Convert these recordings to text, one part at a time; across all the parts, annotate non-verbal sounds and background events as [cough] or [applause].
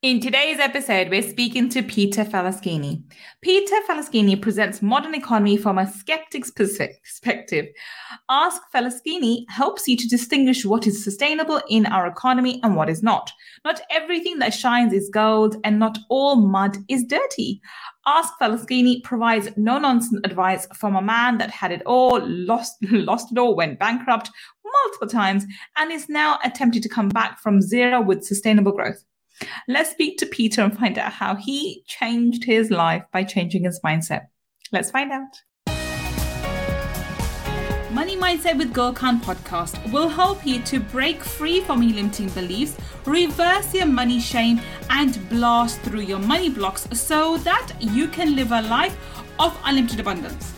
In today's episode, we're speaking to Peter Falaschini. Peter Falaschini presents modern economy from a skeptic's perspective. Ask Falaschini helps you to distinguish what is sustainable in our economy and what is not. Not everything that shines is gold, and not all mud is dirty. Ask Falaschini provides no nonsense advice from a man that had it all, lost, [laughs] lost it all, went bankrupt multiple times, and is now attempting to come back from zero with sustainable growth. Let's speak to Peter and find out how he changed his life by changing his mindset. Let's find out. Money Mindset with Gul Khan podcast will help you to break free from your limiting beliefs, reverse your money shame, and blast through your money blocks so that you can live a life of unlimited abundance.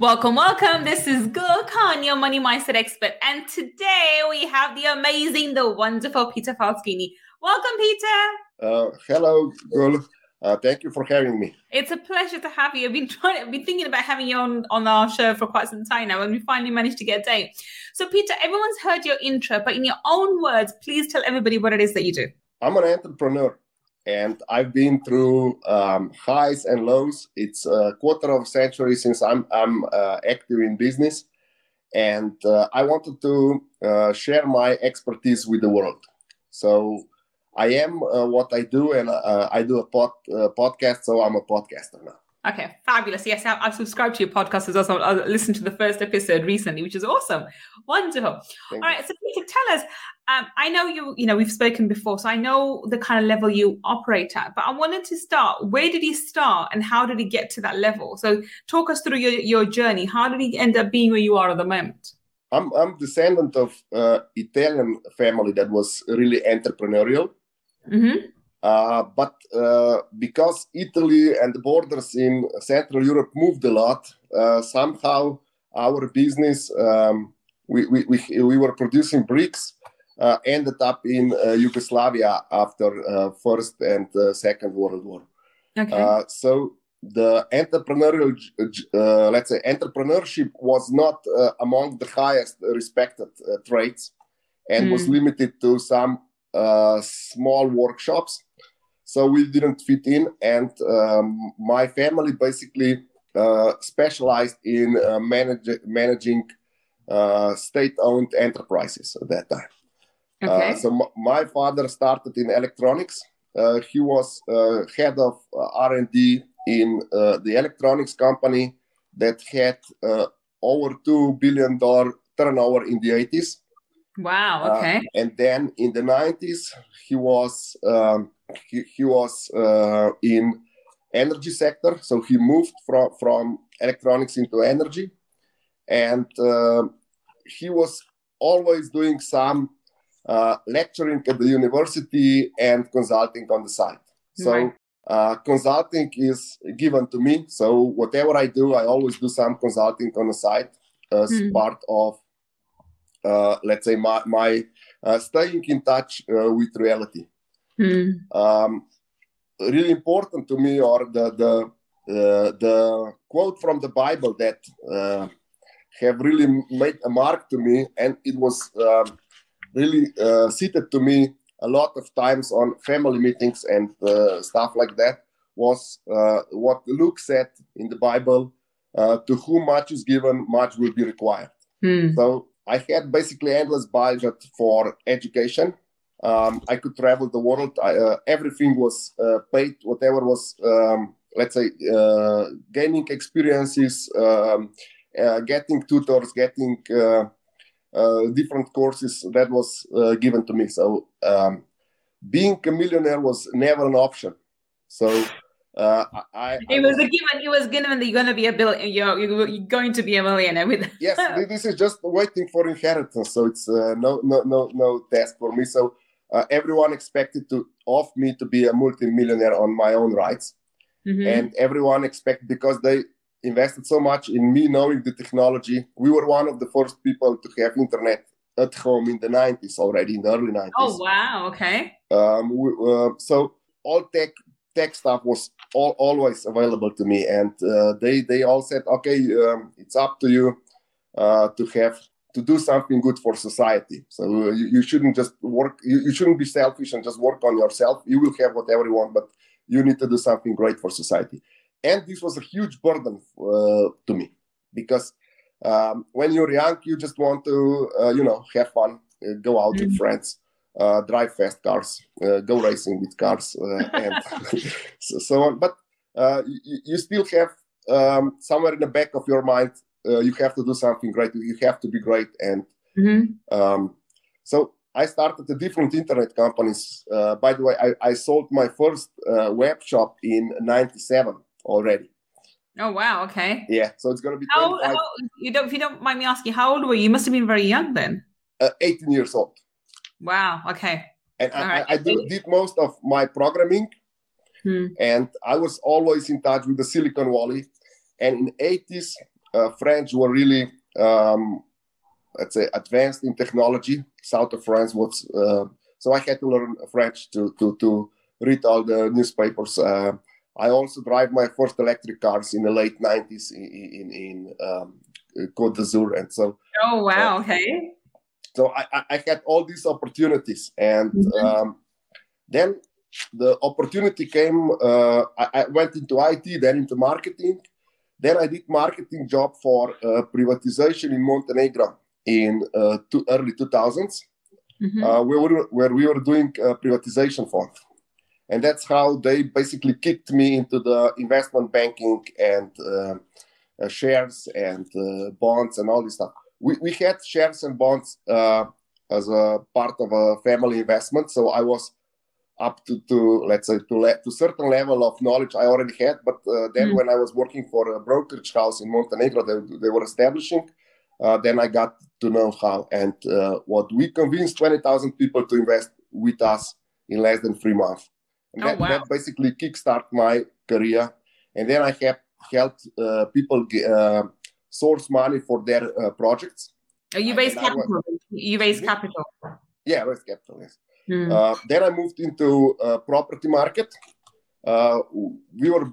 Welcome, welcome. This is Gul Khan, your money mindset expert. And today we have the amazing, the wonderful Peter Falaschini. Welcome, Peter. Uh, hello, Gul. Uh, thank you for having me. It's a pleasure to have you. I've been trying, I've been thinking about having you on, on our show for quite some time now, and we finally managed to get a date. So, Peter, everyone's heard your intro, but in your own words, please tell everybody what it is that you do. I'm an entrepreneur and I've been through um, highs and lows. It's a quarter of a century since I'm I'm uh, active in business, and uh, I wanted to uh, share my expertise with the world. So I am uh, what I do, and uh, I do a pod, uh, podcast. So I'm a podcaster now. Okay, fabulous. Yes, I've subscribed to your podcast as well. So I listened to the first episode recently, which is awesome. Wonderful. Thank All right, so Peter, tell us. Um, I know you. You know, we've spoken before, so I know the kind of level you operate at. But I wanted to start. Where did he start, and how did he get to that level? So talk us through your your journey. How did he end up being where you are at the moment? I'm I'm descendant of uh, Italian family that was really entrepreneurial. Mm-hmm uh, but uh, because Italy and the borders in Central Europe moved a lot, uh, somehow our business, um, we, we, we, we, were producing bricks, ended up in uh, Yugoslavia after First and Second World War. Okay. so the entrepreneurial, let's say, entrepreneurship was not among the highest respected traits and mm. was hmm. limited to some small workshops so we didn't fit in and um, my family basically uh, specialized in uh, manage- managing uh, state-owned enterprises at that time uh, okay. so m- my father started in electronics. Uh, he was uh, head of r&d in the electronics company that had over $2 billion turnover in the 80s wow okay. and then in the 90s he was um, he, he was uh, in energy sector. So he moved from from electronics into energy. And uh, he was always doing some uh, lecturing at the university and consulting on the side so uh, consulting is given to me. So whatever i do i always do some consulting on the side as mm. part of uh, let's say my, my uh, staying in touch with reality. Mm. Um, really important to me are the the uh, the quote from the Bible that uh, have really made a mark to me, and it was um, really uh, seated to me a lot of times on family meetings and uh, stuff like that. Was uh, what Luke said in the Bible: uh, "To whom much is given, much will be required." Mm. So I had basically endless budget for education um, I could travel the world. I, uh, everything was uh, paid. Whatever was, um, let's say, uh, gaining experiences, um, uh, getting tutors, getting different courses. That was given to me. So um, being a millionaire was never an option. So. Uh, I, it was a given. It was given that you're going to be a billion. You're, you're going to be a millionaire with. [laughs] yes, this is just waiting for inheritance. So it's uh, no, no, no, no test for me. So uh, everyone expected to of me to be a multimillionaire on my own rights mm-hmm. and everyone expect because they invested so much in me knowing the technology. We were one of the first people to have internet at home in the 90s already, in the early 90s. Oh, wow. Okay. Um, we, uh, so all tech tech stuff was all, always available to me. And uh, they, they all said, okay, um, it's up to you uh, to have to do something good for society. So uh, you, you, shouldn't just work, you, you shouldn't be selfish and just work on yourself. You will have whatever you want, but you need to do something great for society and this was a huge burden uh, to me because um, when you're young you just want to uh, you know have fun uh, go out mm-hmm. with friends uh, drive fast cars uh, go racing with cars uh, [laughs] and [laughs] so, so, on but you, you, still have um, somewhere in the back of your mind you have to do something great you have to be great and mm-hmm. um, so I started the different internet companies. by the way, I, I sold my first web shop in '97 already. Oh wow! Okay. Yeah, so it's gonna be. How, how, you don't? If you don't mind me asking, how old were you? You must have been very young then. Uh, 18 years old. Wow. Okay. And I, right. I, I did, did, most of my programming, hmm. and I was always in touch with the Silicon Valley. And in 80s, uh, French were really, um, let's say, advanced in technology. South of France was, uh, so I had to learn French to to to read all the newspapers. Uh, I also drive my first electric cars in the late 90s in, in, in um, Côte d'Azur. And so. Oh, wow. Uh, okay. So I, I had all these opportunities. And mm-hmm. um, then the opportunity came. Uh, I, I, went into IT, then into marketing. Then I did marketing job for uh, privatization in Montenegro in uh, two, early 2000s, mm-hmm. Uh, where, we were, where we were doing privatization fund and that's how they basically kicked me into the investment banking and uh, uh, shares and uh, bonds and all this stuff. We, we had shares and bonds uh, as a part of a family investment, so I was up to, to let's say to le- to certain level of knowledge I already had. But uh, then mm when I was working for a brokerage house in Montenegro, they, they were establishing. Uh, then I got to know how and what we convinced 20,000 people to invest with us in less than three months. And oh, that, wow. that basically kickstart my career. And then I have helped uh, people get, uh, source money for their uh, projects. Oh, you raise capital. Was, you raise capital. Yeah, raise capital. Yes. Mm. then I moved into uh, property market. Uh, we were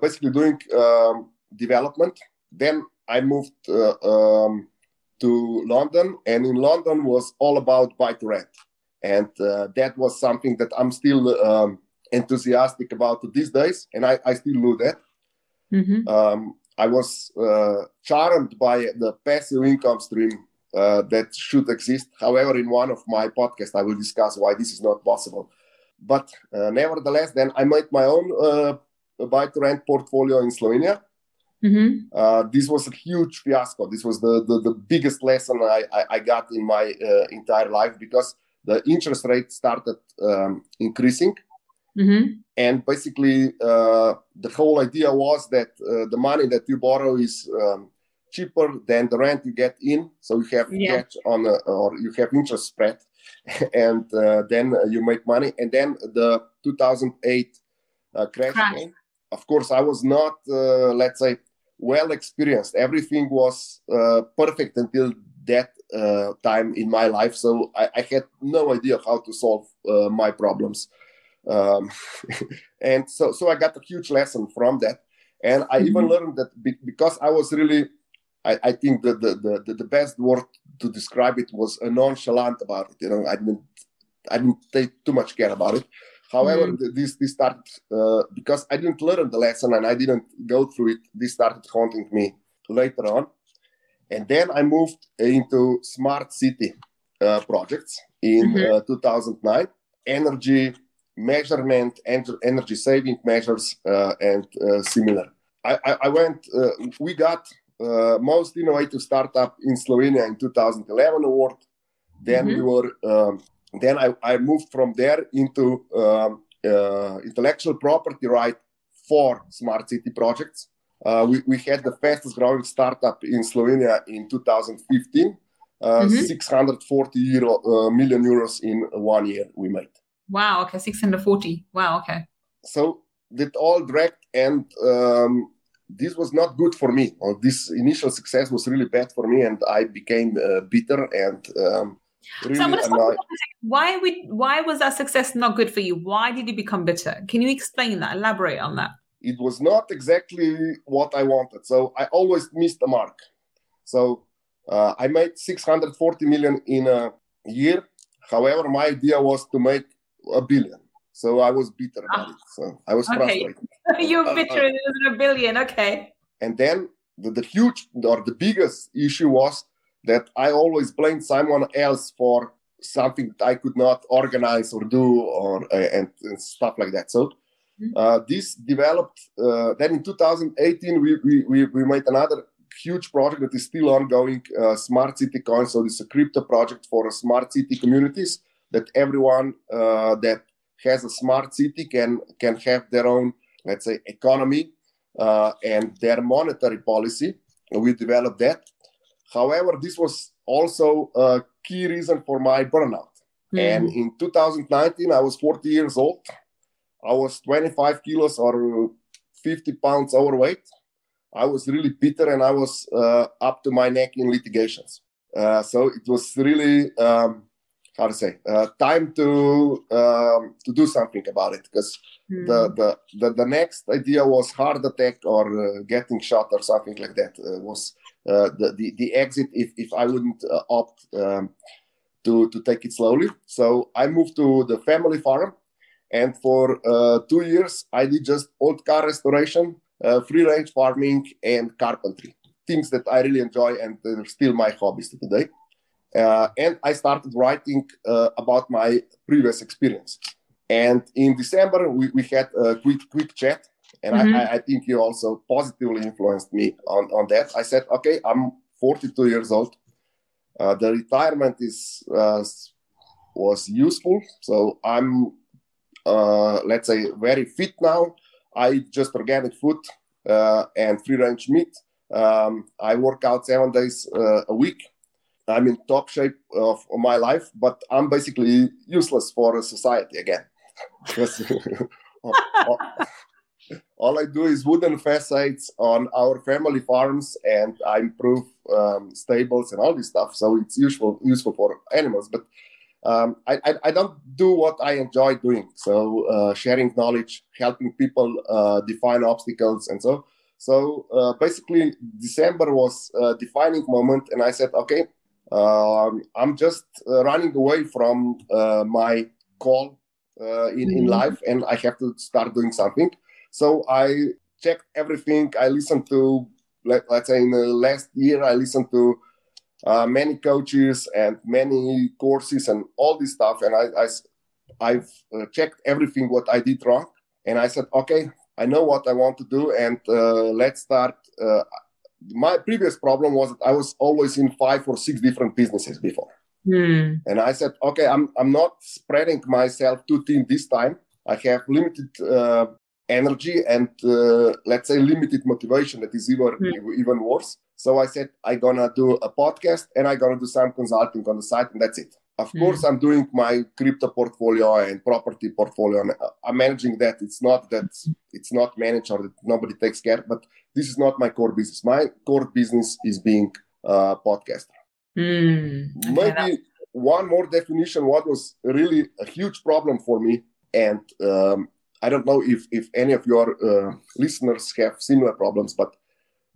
basically doing um, development. Then I moved um, to London, and in London was all about buy to rent and uh, that was something that I'm still um, enthusiastic about these days, and I, I still do that. Mm-hmm. Um, I was uh, charmed by the passive income stream uh, that should exist. However, in one of my podcasts, I will discuss why this is not possible. But uh, nevertheless, then I made my own uh, buy to rent portfolio in Slovenia. Mm-hmm. Uh, this was a huge fiasco. This was the, the, the biggest lesson I, I, I, got in my uh, entire life because the interest rate started um, increasing. Mm-hmm. And basically, uh, the whole idea was that uh, the money that you borrow is um, cheaper than the rent you get in. So you have yeah. on, a, or you have interest spread, [laughs] and uh, then you make money. And then the 2008 uh, crash, crash. Came. Of course, I was not, uh, let's say, well experienced. Everything was uh, perfect until that uh, time in my life, so I, I, had no idea how to solve uh, my problems, um, [laughs] and so so I got a huge lesson from that, and I mm-hmm. even learned that be, because I was really, I, I think the, the the the best word to describe it was nonchalant about it. You know, I didn't I didn't take too much care about it. However, mm-hmm. this this started uh, because I didn't learn the lesson and I didn't go through it. This started haunting me later on and then I moved into smart city uh, projects in mm-hmm. uh, 2009, energy measurement, energy saving measures, uh, and uh, similar. I, I, I went, uh, we got uh, most innovative startup in Slovenia in 2011 award. Then mm-hmm. we were, um, then I, I moved from there into um, intellectual property right for smart city projects. Uh, we, we had the fastest growing startup in Slovenia in 2015. Uh, mm-hmm. 640 euro, uh, million euros in one year we made. Wow, okay, 640. Wow, okay. So that all dragged, and um, this was not good for me. Or this initial success was really bad for me, and I became uh, bitter and um, really so annoyed. Why would why was that success not good for you? Why did you become bitter? Can you explain that? Elaborate on that. It was not exactly what I wanted. So I always missed the mark. So uh, I made 640 million in a year. However, my idea was to make a billion. So I was bitter about ah. it. So I was okay. frustrated. [laughs] You're uh, bitter. Uh, it was a billion. Okay. And then the, the huge or the biggest issue was that I always blamed someone else for something that I could not organize or do or uh, and, and, stuff like that. So. Uh, this developed. Uh, then in 2018, we, we, we, we made another huge project that is still ongoing, uh, Smart City Coin. So this is a crypto project for smart city communities that everyone uh, that has a smart city can can have their own, let's say, economy uh, and their monetary policy. We developed that. However, this was also a key reason for my burnout. Mm. And in 2019, I was 40 years old. I was 25 kilos or 50 pounds overweight. I was really bitter and I was uh, up to my neck in litigations. Uh, so it was really um, how to say uh, time to um, to do something about it because mm. the, the, the the next idea was heart attack or uh, getting shot or something like that uh, was uh, the, the the exit if if I wouldn't uh, opt um, to to take it slowly. So I moved to the family farm, and for uh, two years I did just old car restoration, free range farming, and carpentry. Things that I really enjoy and they're still my hobbies today. Uh, and I started writing uh, about my previous experience. And in December, we, we had a quick quick chat, and mm-hmm. I, I, think you also positively influenced me on, on that. I said, okay, I'm 42 years old. Uh, the retirement is uh, was useful, so I'm uh, let's say very fit now. I eat just organic food uh, and free range meat. Um, I work out seven days a week I'm in top shape of, my life, but I'm basically useless for society again. [laughs] [laughs] all, I do is wooden facades on our family farms, and I improve um, stables and all this stuff. So it's useful useful for animals, but um, I, I, I, don't do what I enjoy doing. So uh, sharing knowledge, helping people uh, define obstacles, and so. So uh, basically, December was a defining moment, and I said, okay, um, I'm just uh, running away from uh, my call uh, in, mm-hmm. in life and I have to start doing something. So I checked everything. I listened to, let, us say, in the last year, I listened to uh, many coaches and many courses and all this stuff. And I, I, have uh, checked everything what I did wrong. And I said, okay, I know what I want to do and uh, let's start my previous problem was that I was always in five or six different businesses before. Mm. And I said, okay, I'm, I'm not spreading myself too thin this time. I have limited uh, energy and uh, let's say limited motivation that is even, mm. even worse. So I said, I'm gonna do a podcast and I'm gonna do some consulting on the side and that's it. Of mm. course, I'm doing my crypto portfolio and property portfolio. And I'm managing that. It's not that it's not managed or that nobody takes care, but this is not my core business. My core business is being a podcaster. Mm, okay, Maybe that... one more definition. What was really a huge problem for me, and um, I don't know if if any of your uh, listeners have similar problems, but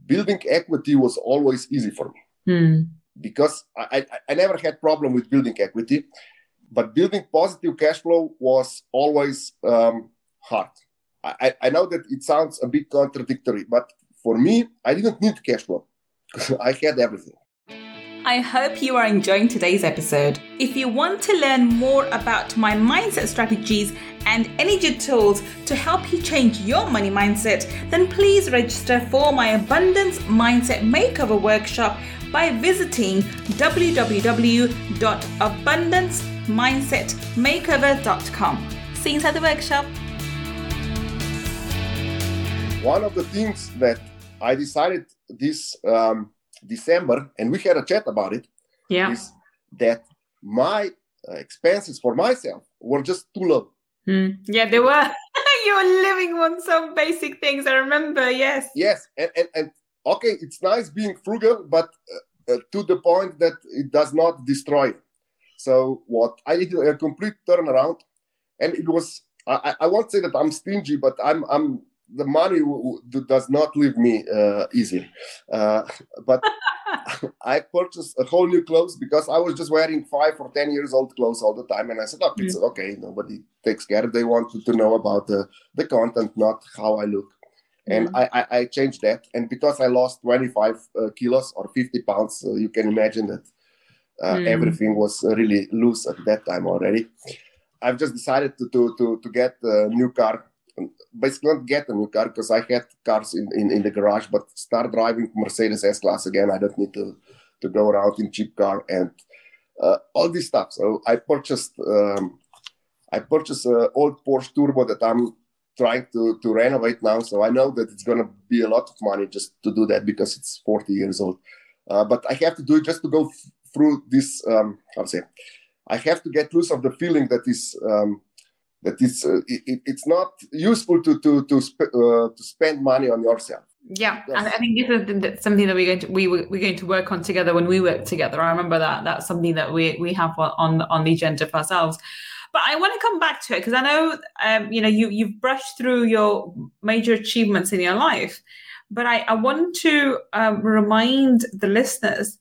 building equity was always easy for me. Mm because I, I, I never had problem with building equity, but building positive cash flow was always um, hard. I, I know that it sounds a bit contradictory, but for me, I didn't need cash flow [laughs] I had everything. I hope you are enjoying today's episode. If you want to learn more about my mindset strategies and energy tools to help you change your money mindset, then please register for my Abundance Mindset Makeover Workshop by visiting www.abundancemindsetmakeover.com. See you inside the workshop. One of the things that I decided this um, December, and we had a chat about it, yeah. is that my uh, expenses for myself were just too low. Mm. Yeah, they were. [laughs] you're living on some basic things. I remember, yes. Yes, and and, and okay, it's nice being frugal, but uh, uh, to the point that it does not destroy. So what I did a complete turnaround, and it was I, I won't say that I'm stingy, but I'm I'm the money w- w- does not leave me uh, easily. Uh, but [laughs] I purchased a whole new clothes because I was just wearing five or ten years old clothes all the time, and I said, "Oh, it's mm. okay. Nobody takes care. They want to know about the the content, not how I look." And mm. I, I, I, changed that, and because I lost 25 uh, kilos or 50 pounds, uh, you can imagine that uh, mm. everything was really loose at that time already. I've just decided to to to, to get a new car basically not get a new car because I had cars in, in, in the garage, but start driving Mercedes S Class again. I don't need to, to go around in cheap car and uh, all this stuff. So I purchased um, I purchased an old Porsche Turbo that I'm trying to, to renovate now. So I know that it's going to be a lot of money just to do that because it's 40 years old. Uh, but I have to do it just to go f- through this. Um, to say? I have to get loose of the feeling that is um, that it's uh, it, it's not useful to to to, sp- uh, to spend money on yourself. Yeah, yes. I think this is something that we're going to we we're going to work on together when we work together. I remember that that's something that we we have on on the agenda for ourselves. But I want to come back to it because I know um, you know you you've brushed through your major achievements in your life, but I I want to um, remind the listeners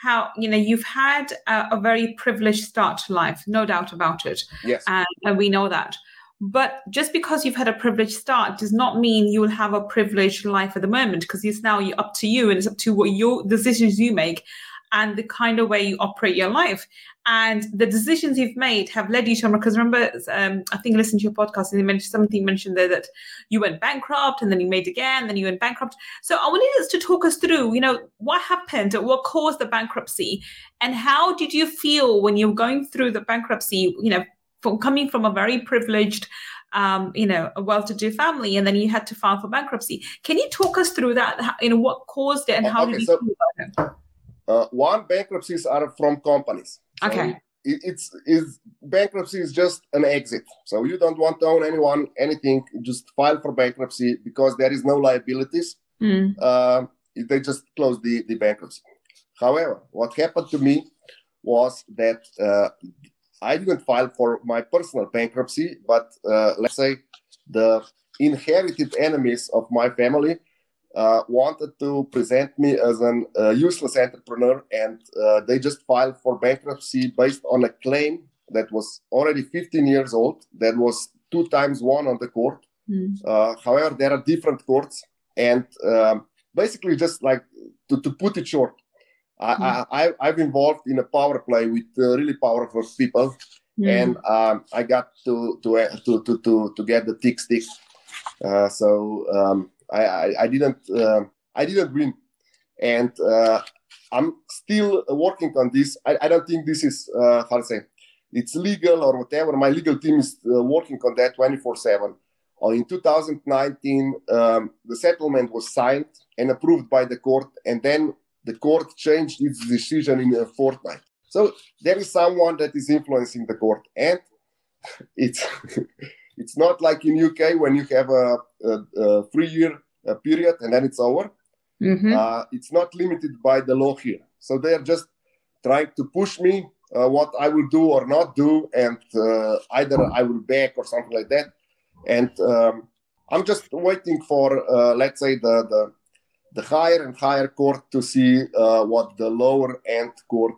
how you know you've had a, a, very privileged start to life no doubt about it. Yes. And, and, we know that. But just because you've had a privileged start does not mean you will have a privileged life at the moment because it's now up to you and it's up to what your decisions you make and the kind of way you operate your life. And the decisions you've made have led you to, because remember, um, I think I listened to your podcast and you mentioned something mentioned there that you went bankrupt and then you made again, then you went bankrupt. So I wanted us to talk us through, you know, what happened, what caused the bankruptcy, and how did you feel when you were going through the bankruptcy, you know, from coming from a very privileged um, you know, a well-to-do family, and then you had to file for bankruptcy. Can you talk us through that? You know, what caused it, and how okay, did you so, feel about it? Uh, one bankruptcies are from companies. So okay. It, it's is bankruptcy is just an exit. So you don't want to own anyone anything. Just file for bankruptcy because there is no liabilities. Mm. Uh, they just close the, the bankruptcy. However, what happened to me was that uh, I didn't file for my personal bankruptcy, but uh, let's say the inherited enemies of my family uh, wanted to present me as an uh, useless entrepreneur, and uh, they just filed for bankruptcy based on a claim that was already 15 years old, that was two times won on the court. Mm. however, there are different courts, and um, basically, just like to, to put it short, mm. I, I, have involved in a power play with uh, really powerful people, mm. and um, I got to to, to to to to get the tick stick. Uh, so um, I, I, I didn't uh, I didn't win, and uh, I'm still working on this. I, I don't think this is uh, how to say it's legal or whatever. My legal team is uh, working on that 24 seven. Uh, in 2019, um, the settlement was signed and approved by the court, and then the court changed its decision in a fortnight. So there is someone that is influencing the court, and [laughs] it's It's not like in UK when you have a, a, a three year uh, period and then it's over. Mm-hmm. Uh, it's not limited by the law here. So they are just trying to push me uh, what I will do or not do, and uh, either I will back or something like that. And um, I'm just waiting for, uh, let's say, the, the the higher and higher court to see uh, what the lower end court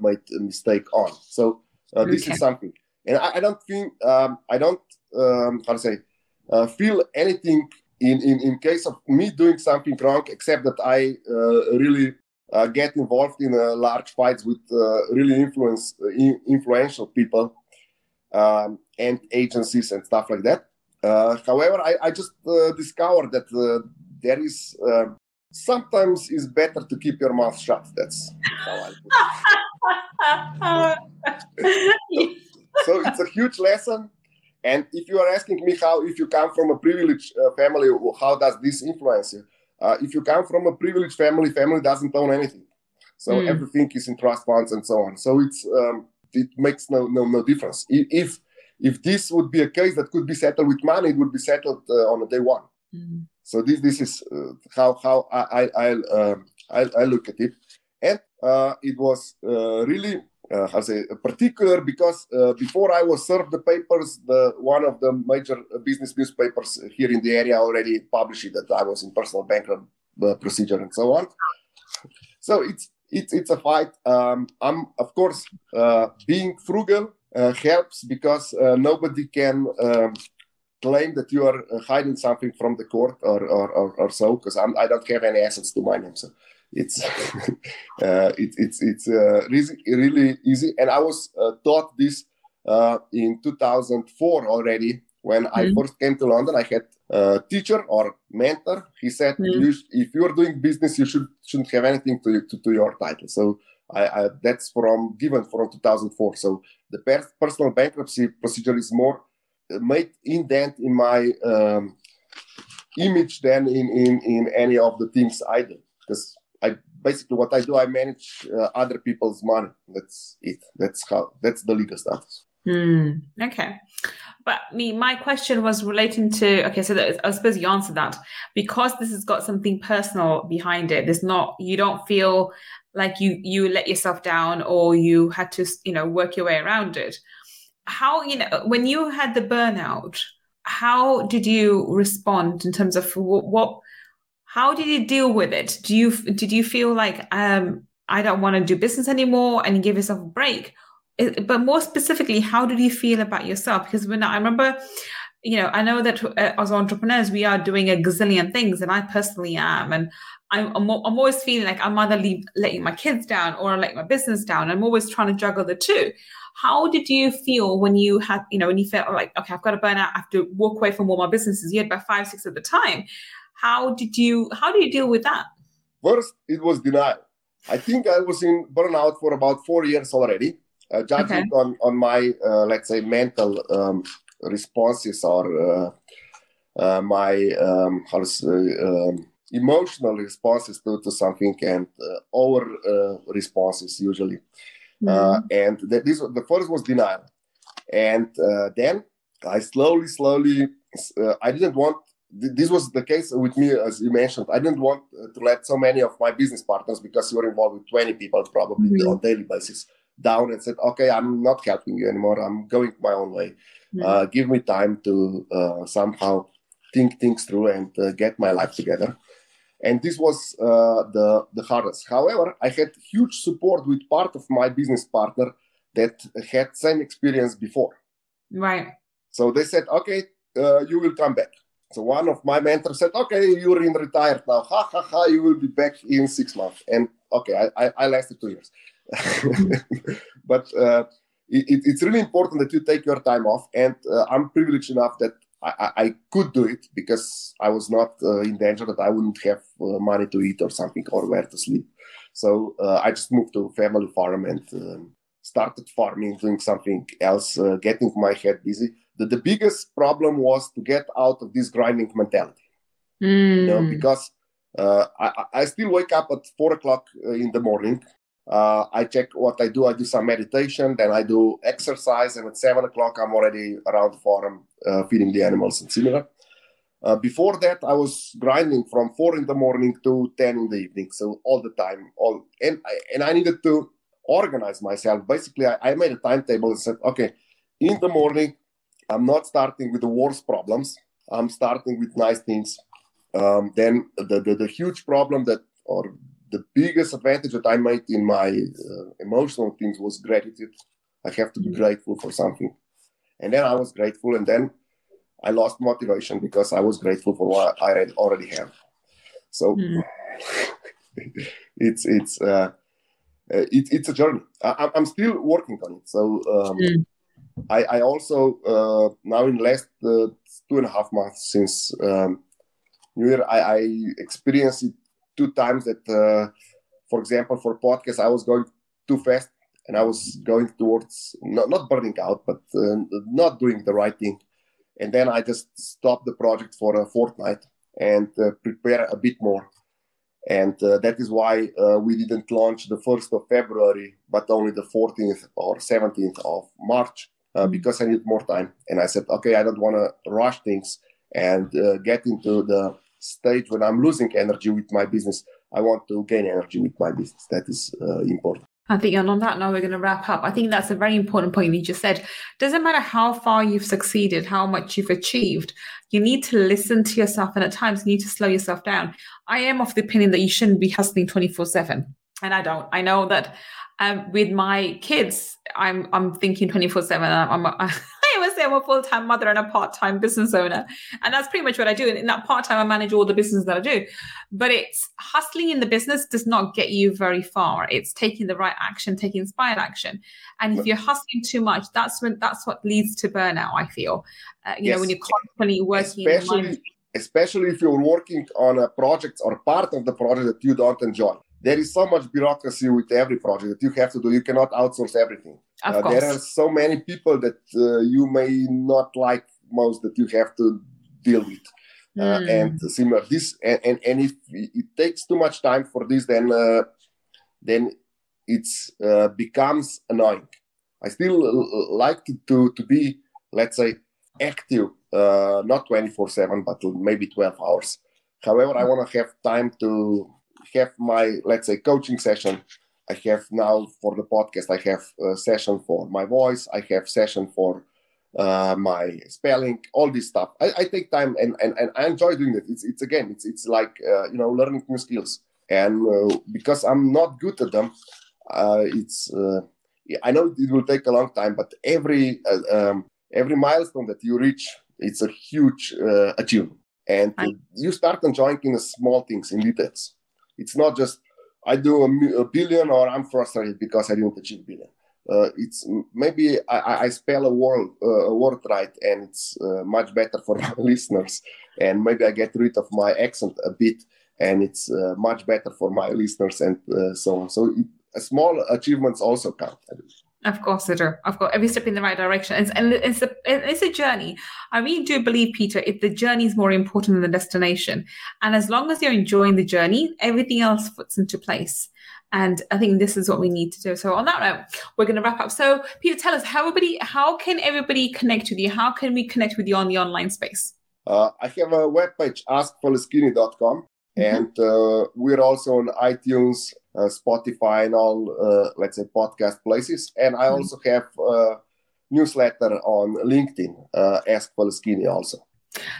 made a mistake on. So this okay. is something, and I, I don't think um, I don't um, how to say uh, feel anything in, in in case of me doing something wrong except that i uh, really uh, get involved in uh, large fights with uh, really influence uh, influential people um, and agencies and stuff like that. However i, I just discovered that there is sometimes it's better to keep your mouth shut. That's how i put it. [laughs] So, so it's a huge lesson and if you are asking me how, if you come from a privileged uh, family, how does this influence you? Uh, if you come from a privileged family, family doesn't own anything, so mm. everything is in trust funds and so on. So it's um, it makes no no no difference. If if this would be a case that could be settled with money, it would be settled uh, on a day one. Mm. So this this is uh, how how I I uh, I, I, look at it, and uh, it was uh, really uh, how say particular because uh, before I was served the papers, the one of the major business newspapers here in the area already published that I was in personal bankrupt procedure and so on. So it's it's it's a fight. Um, I'm of course being frugal uh, helps because uh, nobody can um, claim that you are uh, hiding something from the court or or, or, or so because I don't have any assets to my name so it's [laughs] uh, it, it's it's uh, really really easy and I was uh, taught this in 2004 already when mm-hmm. I first came to London I had a teacher or mentor he said mm-hmm. you, if you're doing business you should shouldn't have anything to, to, to your title so I, I, that's from given from 2004 so the per- personal bankruptcy procedure is more uh, made indent in my um, image than in, in, in any of the things I do. Because I basically what I do, I manage uh, other people's money. That's it. That's how. That's the legal status. Mm, okay. But me, my question was relating to okay, so that, I suppose you answered that because this has got something personal behind it. There's not you don't feel like you you let yourself down or you had to you know work your way around it how you know when you had the burnout how did you respond in terms of what, what how did you deal with it do you did you feel like um i don't want to do business anymore and give yourself a break but more specifically how did you feel about yourself because when i remember you know i know that uh, as entrepreneurs we are doing a gazillion things and i personally am and I'm, I'm, always feeling like I'm either leave, letting my kids down or I'm letting my business down. I'm always trying to juggle the two. How did you feel when you had, you know, when you felt like, okay, I've got to burn out, I have to walk away from all my businesses. You had about five, six at the time. How did you, how do you deal with that? First, it was denial. I think I was in burnout for about four years already, uh, judging okay. on, on my, uh, let's say, mental um, responses or uh, uh my, um, how to say, um, emotional responses to, to something and uh, our uh, responses usually. Mm-hmm. Uh, and the, this the first was denial, and uh, then I slowly, slowly, uh, I didn't want. This was the case with me, as you mentioned. I didn't want uh, to let so many of my business partners, because you're involved with 20 people probably mm-hmm. on daily basis, down and said, "Okay, I'm not helping you anymore. I'm going my own way. Mm-hmm. give me time to somehow think things through and get my life together." and this was uh, the the hardest. However, I had huge support with part of my business partner that had same experience before. Right. So they said, "Okay, uh, you will come back." So one of my mentors said, "Okay, you're in retired now. Ha ha ha! You will be back in six months." And okay, I, I, I lasted two years, [laughs] but uh, it, it's really important that you take your time off. And uh, I'm privileged enough that I, I, could do it because I was not uh, in danger that I wouldn't have uh, money to eat or something or where to sleep. So uh, I just moved to a family farm and um, started farming, doing something else, uh, getting my head busy. The, the biggest problem was to get out of this grinding mentality. Mm. You know, because uh, I, I still wake up at four o'clock uh, in the morning uh, I check what I do. I do some meditation, then I do exercise, and at seven o'clock I'm already around the farm uh, feeding the animals and similar. Uh, before that, I was grinding from four in the morning to ten in the evening, so all the time. All and I, and I needed to organize myself. Basically, I, I made a timetable and said, okay, in the morning, I'm not starting with the worst problems. I'm starting with nice things. Um, then the, the the huge problem that or the biggest advantage that I made in my uh, emotional things was gratitude. I have to be mm-hmm. grateful for something. And then I was grateful, and then I lost motivation because I was grateful for what I already have. So mm. [laughs] it's it's uh, uh, it, it's a journey. I, am still working on it. So um, mm. I, I, also uh, now in last uh, two and a half months since um, New Year, I, I experienced it two times that, uh, for example, for podcast, I was going too fast and I was going towards not, not burning out, but uh, not doing the right thing. And then I just stopped the project for a fortnight and uh, prepare a bit more. And uh, that is why uh, we didn't launch the 1st of February, but only the 14th or 17th of March. Uh, because I need more time. And I said, okay, I don't want to rush things and uh, get into the stage when I'm losing energy with my business. I want to gain energy with my business. That is uh, important. I think, and on that note, we're going to wrap up. I think that's a very important point you just said. Doesn't matter how far you've succeeded, how much you've achieved, you need to listen to yourself, and at times you need to slow yourself down. I am of the opinion that you shouldn't be hustling 24 7. And I don't. I know that um, with my kids, I'm I'm thinking 24 7. I'm, I'm [laughs] I always say I'm a full time mother and a part time business owner. And that's pretty much what I do. And in that part time, I manage all the business that I do. But it's hustling in the business does not get you very far. It's taking the right action, taking inspired action. And if you're hustling too much, that's when that's what leads to burnout, I feel. Uh, you yes. know, when you're constantly working. Especially, especially if you're working on a project or part of the project that you don't enjoy there is so much bureaucracy with every project that you have to do. You cannot outsource everything. Of Uh, there are so many people that uh, you may not like most that you have to deal with. Uh, mm. and similar this and, and, and if it takes too much time for this then uh, then it's uh, becomes annoying i still like to to be let's say active uh, not 24 7 but maybe 12 hours however i want to have time to have my let's say coaching session. I have now for the podcast i have a session for my voice. I have session for uh, my spelling all this stuff. I, I, take time and, and, and i enjoy doing it. It's, it's again it's, it's like uh, you know learning new skills. And uh, because i'm not good at them uh, it's uh, i know it will take a long time but every uh, um, every milestone that you reach it's a huge achievement. And you start enjoying in the small things in details it's not just I do a, a billion or I'm frustrated because I didn't achieve billion. Uh, it's maybe I, I spell a word uh, a word right and it's uh, much better for [laughs] my listeners and maybe I get rid of my accent a bit and it's uh, much better for my listeners and uh, so on. So it, small achievements also count. Of course they do. Of course, every step in the right direction. It's, and it's a, it's a journey. I really do believe, Peter, if the journey is more important than the destination. And as long as you're enjoying the journey, everything else fits into place. And I think this is what we need to do. So on that note, we're going to wrap up. So Peter, tell us how everybody, how can everybody connect with you? How can we connect with you on the online space? Uh, I have a webpage, askfalaschini.com. Mm-hmm. And uh, we're also on iTunes, uh, Spotify, and all, uh, let's say, podcast places. And I mm-hmm. also have a newsletter on LinkedIn, uh, Ask Falaschini also.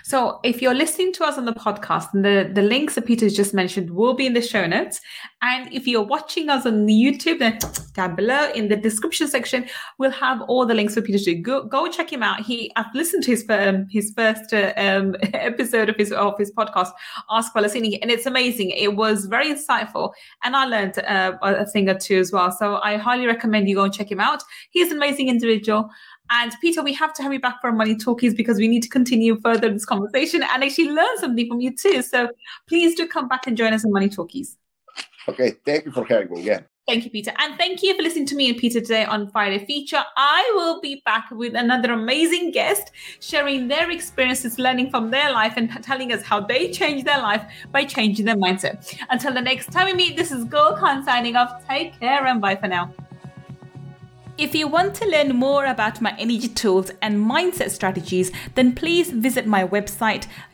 So if you're listening to us on the podcast, the, the links that Peter's just mentioned will be in the show notes. And if you're watching us on YouTube, then [tsk] down below in the description section, we'll have all the links for Peter to go, go check him out. He I've listened to his um, his first uh, um, [laughs] episode of his of his podcast, Ask Falaschini, and it's amazing. It was very insightful, and I learned uh, a thing or two as well. So I highly recommend you go and check him out. He's an amazing individual. And Peter, we have to have you back for Money Talkies because we need to continue further this conversation and actually learn something from you too. So please do come back and join us in Money Talkies. Okay, thank you for having me again. Thank you, Peter. And thank you for listening to me and Peter today on Friday Feature. I will be back with another amazing guest sharing their experiences, learning from their life, and telling us how they change their life by changing their mindset. Until the next time we meet, this is Gul Khan signing off. Take care and bye for now. If you want to learn more about my energy tools and mindset strategies, then please visit my website